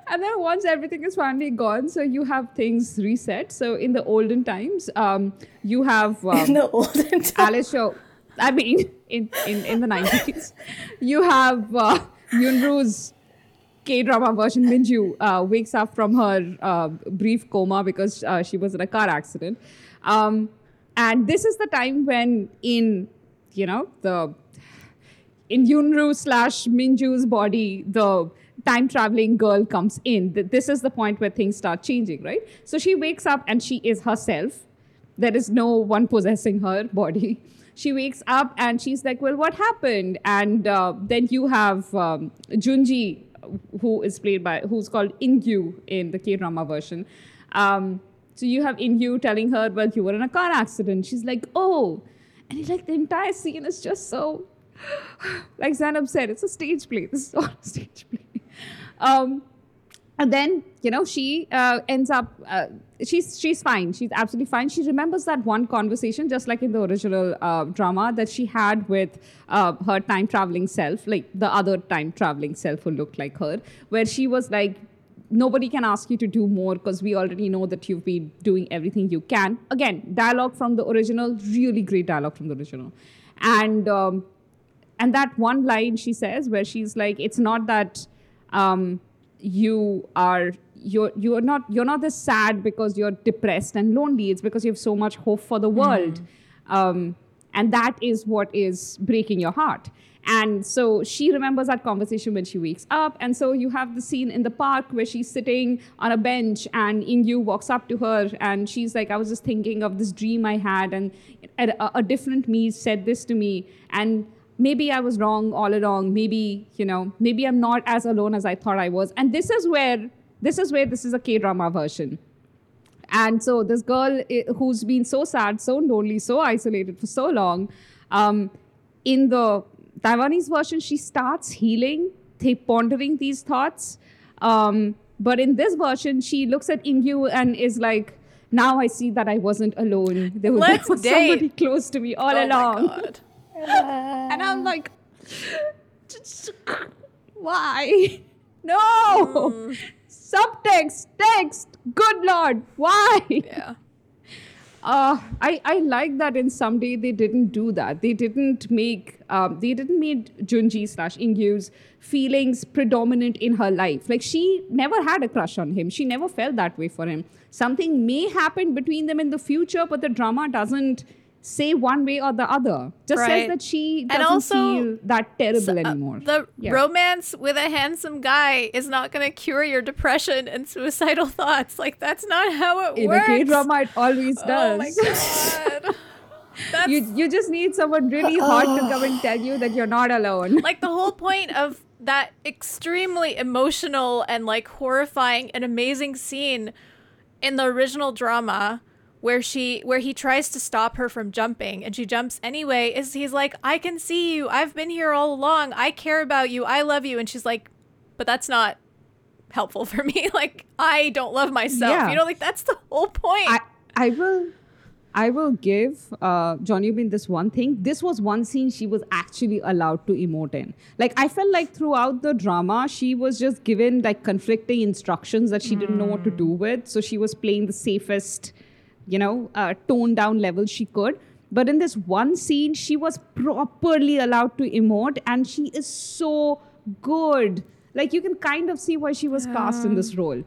And then once everything is finally gone so you have things reset. So in the olden times um, you have um, in the olden times. Alice show. I mean, in, in, in the 90s, you have uh, Yunru's K drama version, Minju, uh, wakes up from her uh, brief coma because uh, she was in a car accident. Um, and this is the time when, in, you know, the in Yunru slash Minju's body, the time traveling girl comes in. This is the point where things start changing, right? So she wakes up and she is herself. There is no one possessing her body. She wakes up and she's like, Well, what happened? And uh, then you have um, Junji, who is played by, who's called Ingyu in the K drama version. Um, so you have Ingyu telling her, Well, you were in a car accident. She's like, Oh. And it's like the entire scene is just so like Zaynab said, it's a stage play. This is all a stage play. Um, and then you know she uh, ends up uh, she's she's fine. She's absolutely fine. She remembers that one conversation, just like in the original uh, drama, that she had with uh, her time traveling self, like the other time traveling self who looked like her, where she was like. Nobody can ask you to do more because we already know that you've been doing everything you can. Again, dialogue from the original, really great dialogue from the original. And um, and that one line she says where she's like it's not that um, you are you're you're not you're not this sad because you're depressed and lonely. It's because you have so much hope for the world. Um, and that is what is breaking your heart. And so she remembers that conversation when she wakes up. And so you have the scene in the park where she's sitting on a bench and Ingyu walks up to her and she's like I was just thinking of this dream I had and a, a different me said this to me. And maybe I was wrong all along. Maybe, you know, maybe I'm not as alone as I thought I was. And this is where this is where this is a K-drama version. And so this girl who's been so sad, so lonely, so isolated for so long, um, in the Taiwanese version, she starts healing, they pondering these thoughts. Um, but in this version, she looks at Ingyu and is like, now I see that I wasn't alone. There was, there was somebody close to me all Oh my along. And I'm like, why? No! Subtext, text, good lord, why? Yeah. Uh, I, I like that in Someday they didn't do that. They didn't make um, they didn't make Junji slash Ingyu's feelings predominant in her life. Like she never had a crush on him. She never felt that way for him. Something may happen between them in the future, but the drama doesn't say one way or the other. Just Right. says that she doesn't also, feel that terrible Uh, anymore. the Yeah. romance with a handsome guy is not going to cure your depression and suicidal thoughts. Like that's not how it in works. a K drama, it always does. Oh my god. You you just need someone really hot to come and tell you that you're not alone. like the whole point of that extremely emotional and like horrifying and amazing scene in the original drama where she where he tries to stop her from jumping and she jumps anyway is he's like I can see you I've been here all along I care about you I love you and she's like but that's not helpful for me like I don't love myself Yeah. you know like that's the whole point I I will I will give uh, Jeon Yeo-been this one thing. This was one scene she was actually allowed to emote in. Like I felt like throughout the drama, she was just given like conflicting instructions that she didn't know what to do with. So she was playing the safest, you know, uh, toned down level she could. But in this one scene, she was properly allowed to emote, and she is so good. Like you can kind of see why she was cast in this role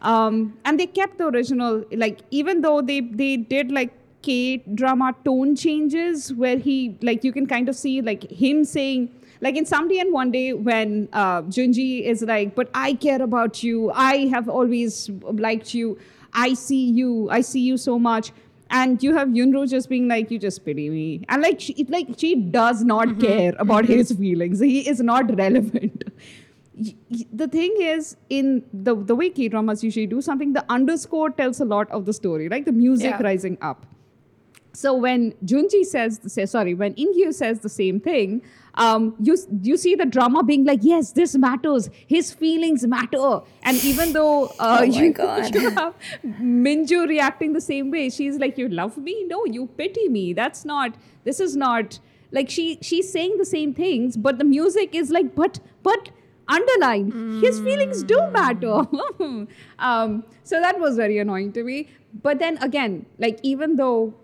um, and they kept the original like even though they they did like k drama tone changes where he like you can kind of see like him saying like in someday and one day when uh, junji is like but i care about you i have always liked you i see you i see you so much and you have Yunru just being like, "You just pity me," and like, she, it- like she does not mm-hmm. care about mm-hmm. his feelings. He is not relevant the thing is in the the way K dramas usually do something, the underscore tells a lot of the story, like the music Yeah. rising up. So when Junji says, say, sorry, when Ingyu says the same thing, um, you you see the drama being like, yes, this matters. His feelings matter, and even though uh, Oh you, you have Minju reacting the same way, she's like, you love me? No, you pity me. That's not. This is not like she she's saying the same things, but the music is like, but but underline his feelings do matter um, so that was very annoying to me but then again like even though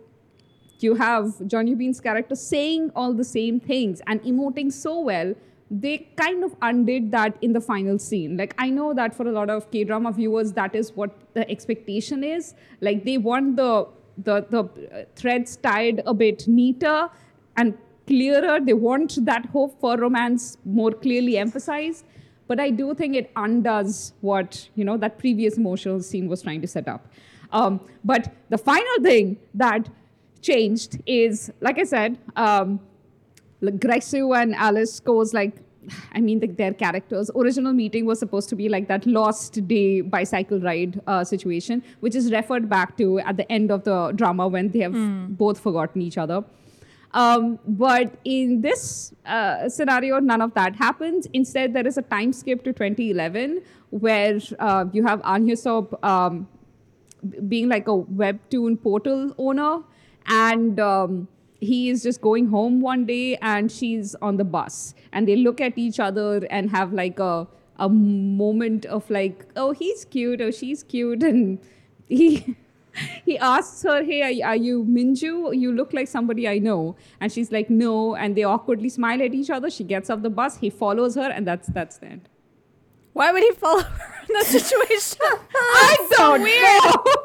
you have Jeon Yeo-been's character saying all the same things and emoting so well they kind of undid that in the final scene. Like i know that for a lot of k-drama viewers that is what the expectation is. Like they want the the the threads tied a bit neater and clearer. They want that hope for romance more clearly emphasized. But i do think it undoes what you know that previous emotional scene was trying to set up. Um, but the final thing that changed is like i said um, and Alice goes like I mean the, their characters. Original meeting was supposed to be like that lost day bicycle ride uh, situation which is referred back to at the end of the drama when they have both forgotten each other. Um, but in this uh, scenario none of that happens. Instead there is a time skip to 2011 where uh, you have Ahn Hyo-seop, um, being like a webtoon portal owner and um, he is just going home one day and she's on the bus. And they look at each other and have like a a moment of like oh he's cute. Or she's cute. And he he asks her hey are, you minju? You look like somebody i know. And she's like no. And they awkwardly smile at each other. She gets off the bus. He follows her and that's that's the end. Why would he follow her in that situation? I don't know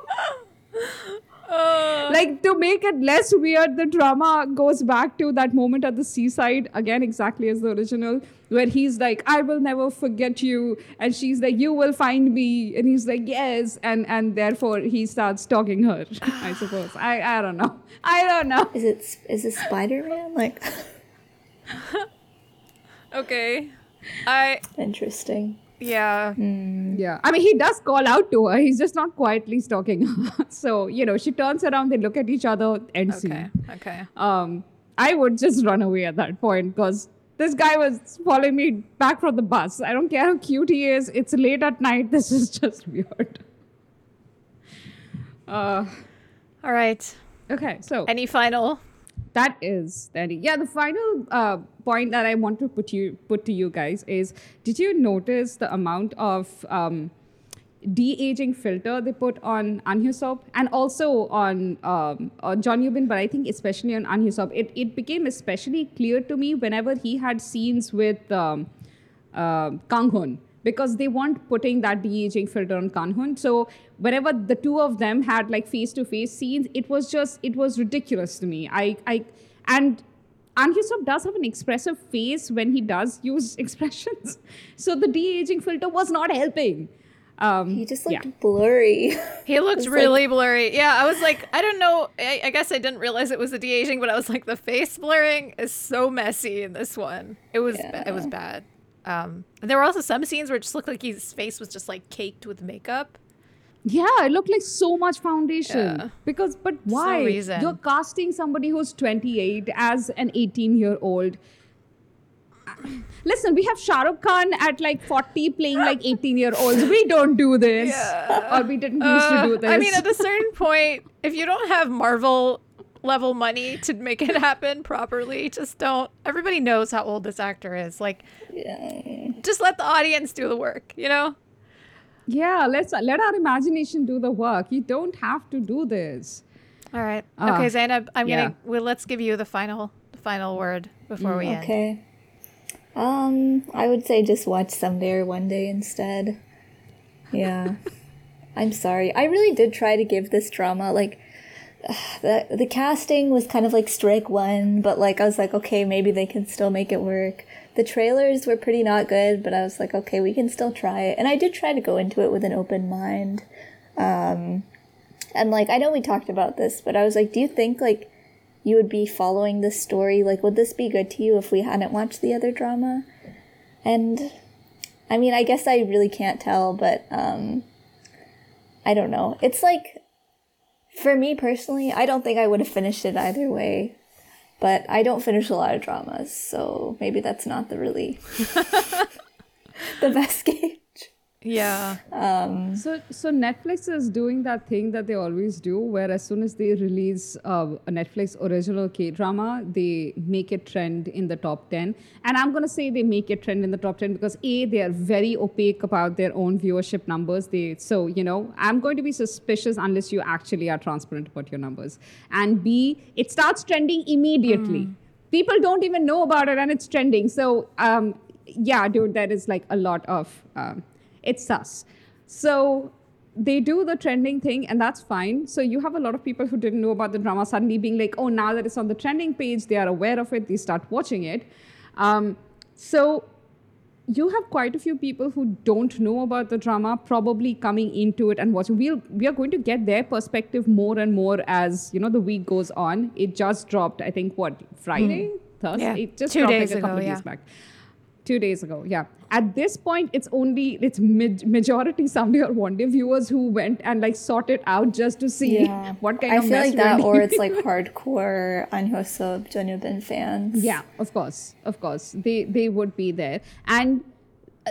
Uh, like to make it less weird the drama goes back to that moment at the seaside again exactly as the original where he's like i will never forget you and she's like you will find me and he's like yes and and therefore he starts stalking her i suppose. I i don't know. I don't know. Is it is it Spider Man? Like okay. I interesting. Yeah yeah i mean he does call out to her he's just not quietly stalking her so you know she turns around they look at each other and see. okay okay um i would just run away at that point because this guy was following me back from the bus. I don't care how cute he is. It's late at night. This is just weird. Uh, All right. okay, so Any final? That is that. Yeah, the final uh, point that I want to put you put to you guys is: Did you notice the amount of um, de-aging filter they put on Ahn Hyo-seop and also on um, on Jeon Yeo-been, but I think especially on Ahn Hyo-seop, it it became especially clear to me whenever he had scenes with um, uh, Kang Hoon because they weren't putting that de-aging filter on Kang Hoon. So whenever the two of them had like face-to-face scenes, it was just it was ridiculous to me. I I and and Hyo-seop does have an expressive face when he does use expressions. So the de-aging filter was not helping. Um, He just looked yeah. blurry. He looked It's like- really blurry. Yeah, I was like, I don't know. I, I guess I didn't realize it was a de aging, but I was like, the face blurring is so messy in this one. It was it was bad. Um, there were also some scenes where it just looked like his face was just like caked with makeup. Yeah, it looked like so much foundation. Yeah. Because, but why? reason. You're casting somebody who's 28 as an 18 year old. Listen, we have Shah Rukh Khan at like 40 playing like 18 year olds. We don't do this. Or we didn't used to Uh, do this. I mean, at a certain point, if you don't have Marvel level money to make it happen properly, just don't. Everybody knows how old this actor is. Like, yeah. just let the audience do the work. You know. yeah, let's let our imagination do the work. You don't have to do this. All right. Ah, okay, Zaynab. I'm yeah. gonna. Well, let's give you the final, the final word before we end. Okay. Um, I would say just watch someday or one day instead. Yeah. I'm sorry. I really did try to give this drama like the the casting was kind of like strike one, but like I was like, okay, maybe they can still make it work. The trailers were pretty not good, but I was like, okay, we can still try it. And I did try to go into it with an open mind. Um and like I know we talked about this, but I was like, do you think like you would be following this story? Like, would this be good to you if we hadn't watched the other drama? And I mean, I guess I really can't tell, but um, I don't know. It's like, for me personally, I don't think I would have finished it either way. But I don't finish a lot of dramas, so maybe that's not the really the best gauge. Yeah. So, so Netflix is doing that thing that they always do, where as soon as they release uh, a Netflix original K drama, they make it trend in the top ten. And I'm gonna say they make it trend in the top ten because a they are very opaque about their own viewership numbers. They so you know I'm going to be suspicious unless you actually are transparent about your numbers. And b it starts trending immediately. People don't even know about it, and it's trending. So um, yeah, dude, there is like a lot of um, it's us. So they do the trending thing, and that's fine. So you have a lot of people who didn't know about the drama suddenly being like, oh, now that it's on the trending page, they are aware of it, they start watching it. Um, so you have quite a few people who don't know about the drama probably coming into it and watching we'll we are going to get their perspective more and more as you know the week goes on it just dropped i think what friday thursday Yeah, it just two dropped days like a couple ago, of yeah. days back two days ago yeah at this point it's only it's mid- majority someday or one day viewers who went and like sought it out just to see Yeah. what kind I of i feel mess like that, or it's like hardcore Ahn Hyo-seop, Jeonyeobin fans. Yeah, of course, of course, they they would be there. And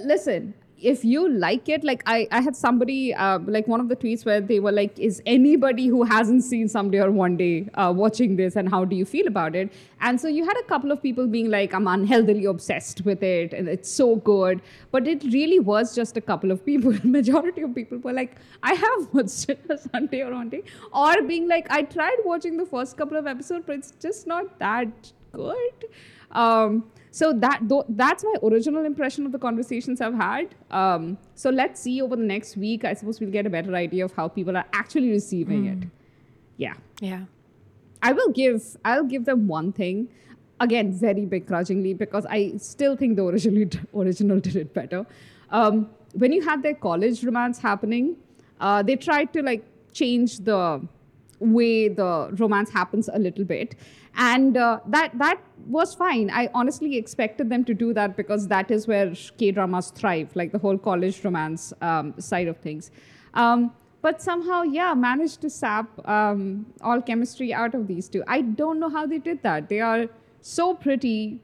listen, if you like it, like I I had somebody uh, like one of the tweets where they were like, "Is anybody who hasn't seen someday or one day uh, watching this, and how do you feel about it?" And so you had a couple of people being like, "I'm unhealthily obsessed with it, and it's so good," but it really was just a couple of people. Majority of people were like, "I have watched Someday or one day," or being like, "I tried watching the first couple of episodes, but it's just not that good." Um, so that though, that's my original impression of the conversations I've had. Um, so let's see over the next week. I suppose we'll get a better idea of how people are actually receiving it. Yeah, Yeah. I will give I'll give them one thing. Again, very begrudgingly because I still think the original original did it better. Um, when you had their college romance happening, uh, they tried to like change the way the romance happens a little bit, and uh, that that was fine. I honestly expected them to do that because that is where K dramas thrive, like the whole college romance um, side of things. Um, but somehow, yeah, managed to sap um, all chemistry out of these two. I don't know how they did that. They are so pretty,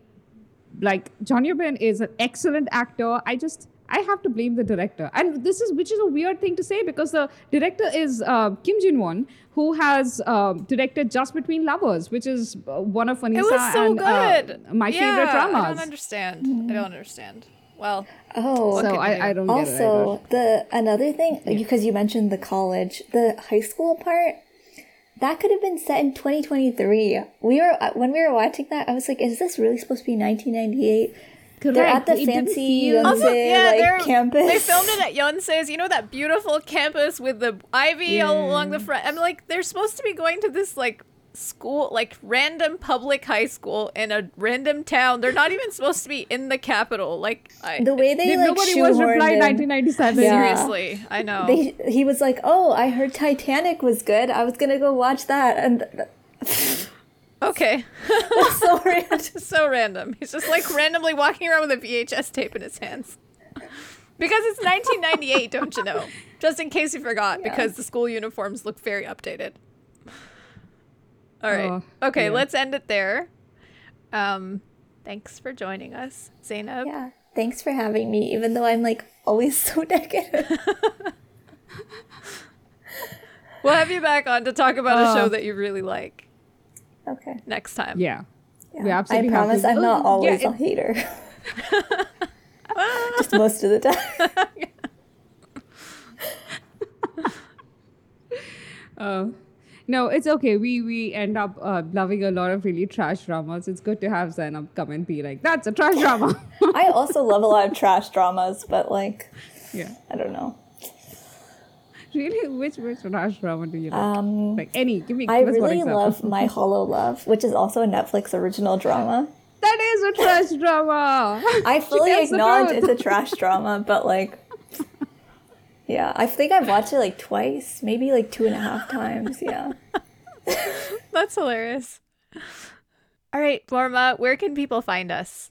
like Jeon Yeo-been is an excellent actor. I just I have to blame the director, and this is which is a weird thing to say because the director is uh, Kim Jin Won, who has uh, directed Just Between Lovers, which is uh, one of Anisa It was so and uh, good. my Yeah, favorite dramas. I don't understand. I don't understand. Well, Oh, so. I, I don't get it also the another thing because you mentioned the college, the high school part. That could have been set in 2023. We were uh, when we were watching that. I was like, "Is this really supposed to be 1998?" They're at the It fancy Yonsei Also, yeah, they're, like campus. they filmed it at Yonsei's. You know that beautiful campus with the ivy all along the front. I'm like, they're supposed to be going to this like school, like random public high school in a random town. They're not even supposed to be in the capital. Like, I the way they Did like nobody was shoehorned reply in- 1997. Yeah. seriously, I know. They, he was like, "Oh, I heard Titanic was good. I was gonna go watch that." And okay, so random. so random. He's just like randomly walking around with a VHS tape in his hands. Because it's 1998, don't you know? Just in case you forgot, because the school uniforms look very updated. All right. Oh, okay, yeah. let's end it there. Um, thanks for joining us, Zaynab. Yeah. Thanks for having me, even though I'm like always so negative. We'll have you back on to talk about a Oh. show that you really like Okay. next time. Yeah. Yeah. We absolutely I promise to- I'm not Oh, always yeah, a hater. Just most of the time. Uh, no, it's okay. We we end up uh, loving a lot of really trash dramas. It's good to have Zaynab come and be like, "That's a trash drama." I also love a lot of trash dramas, but like, yeah. I don't know. Really, which which trash drama do you like? Um, like any? Give me. I give us one really example. love My Holo Love, which is also a Netflix original drama. That is a trash drama. I fully acknowledge it's a trash drama, but like, yeah, I think I've watched it like twice, maybe like two and a half times. Yeah. That's hilarious. All right, Paroma, where can people find us?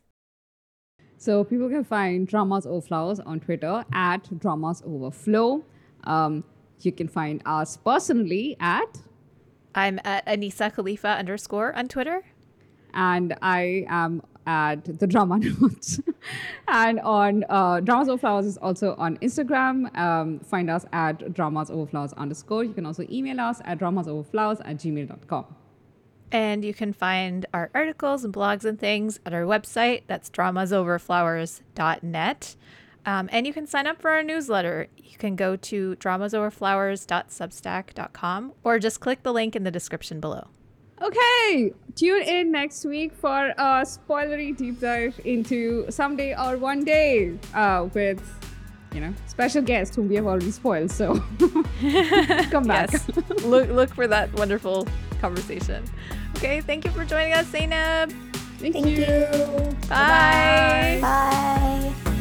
So people can find Dramas Over Flowers on Twitter at Dramas Overflow. Um, you can find us personally at, I'm at Anisa Khalifa underscore on Twitter. and I am at the Drama Notes. and on uh, Dramas Over Flowers is also on Instagram. Um, find us at Dramas Over Flowers underscore. You can also email us at dramasoverflowers at gmail.com. And you can find our articles and blogs and things at our website. That's dramasoverflowers.net. Um, and you can sign up for our newsletter. You can go to dramasoverflowers.substack.com or just click the link in the description below. Okay, tune in next week for a spoilery deep dive into someday or one day uh, with, you know, special guest whom we have already spoiled. So come back. Yes. look, look for that wonderful conversation. Okay, thank you for joining us, Zaynab. Thank, Thank you. you. Bye. Bye.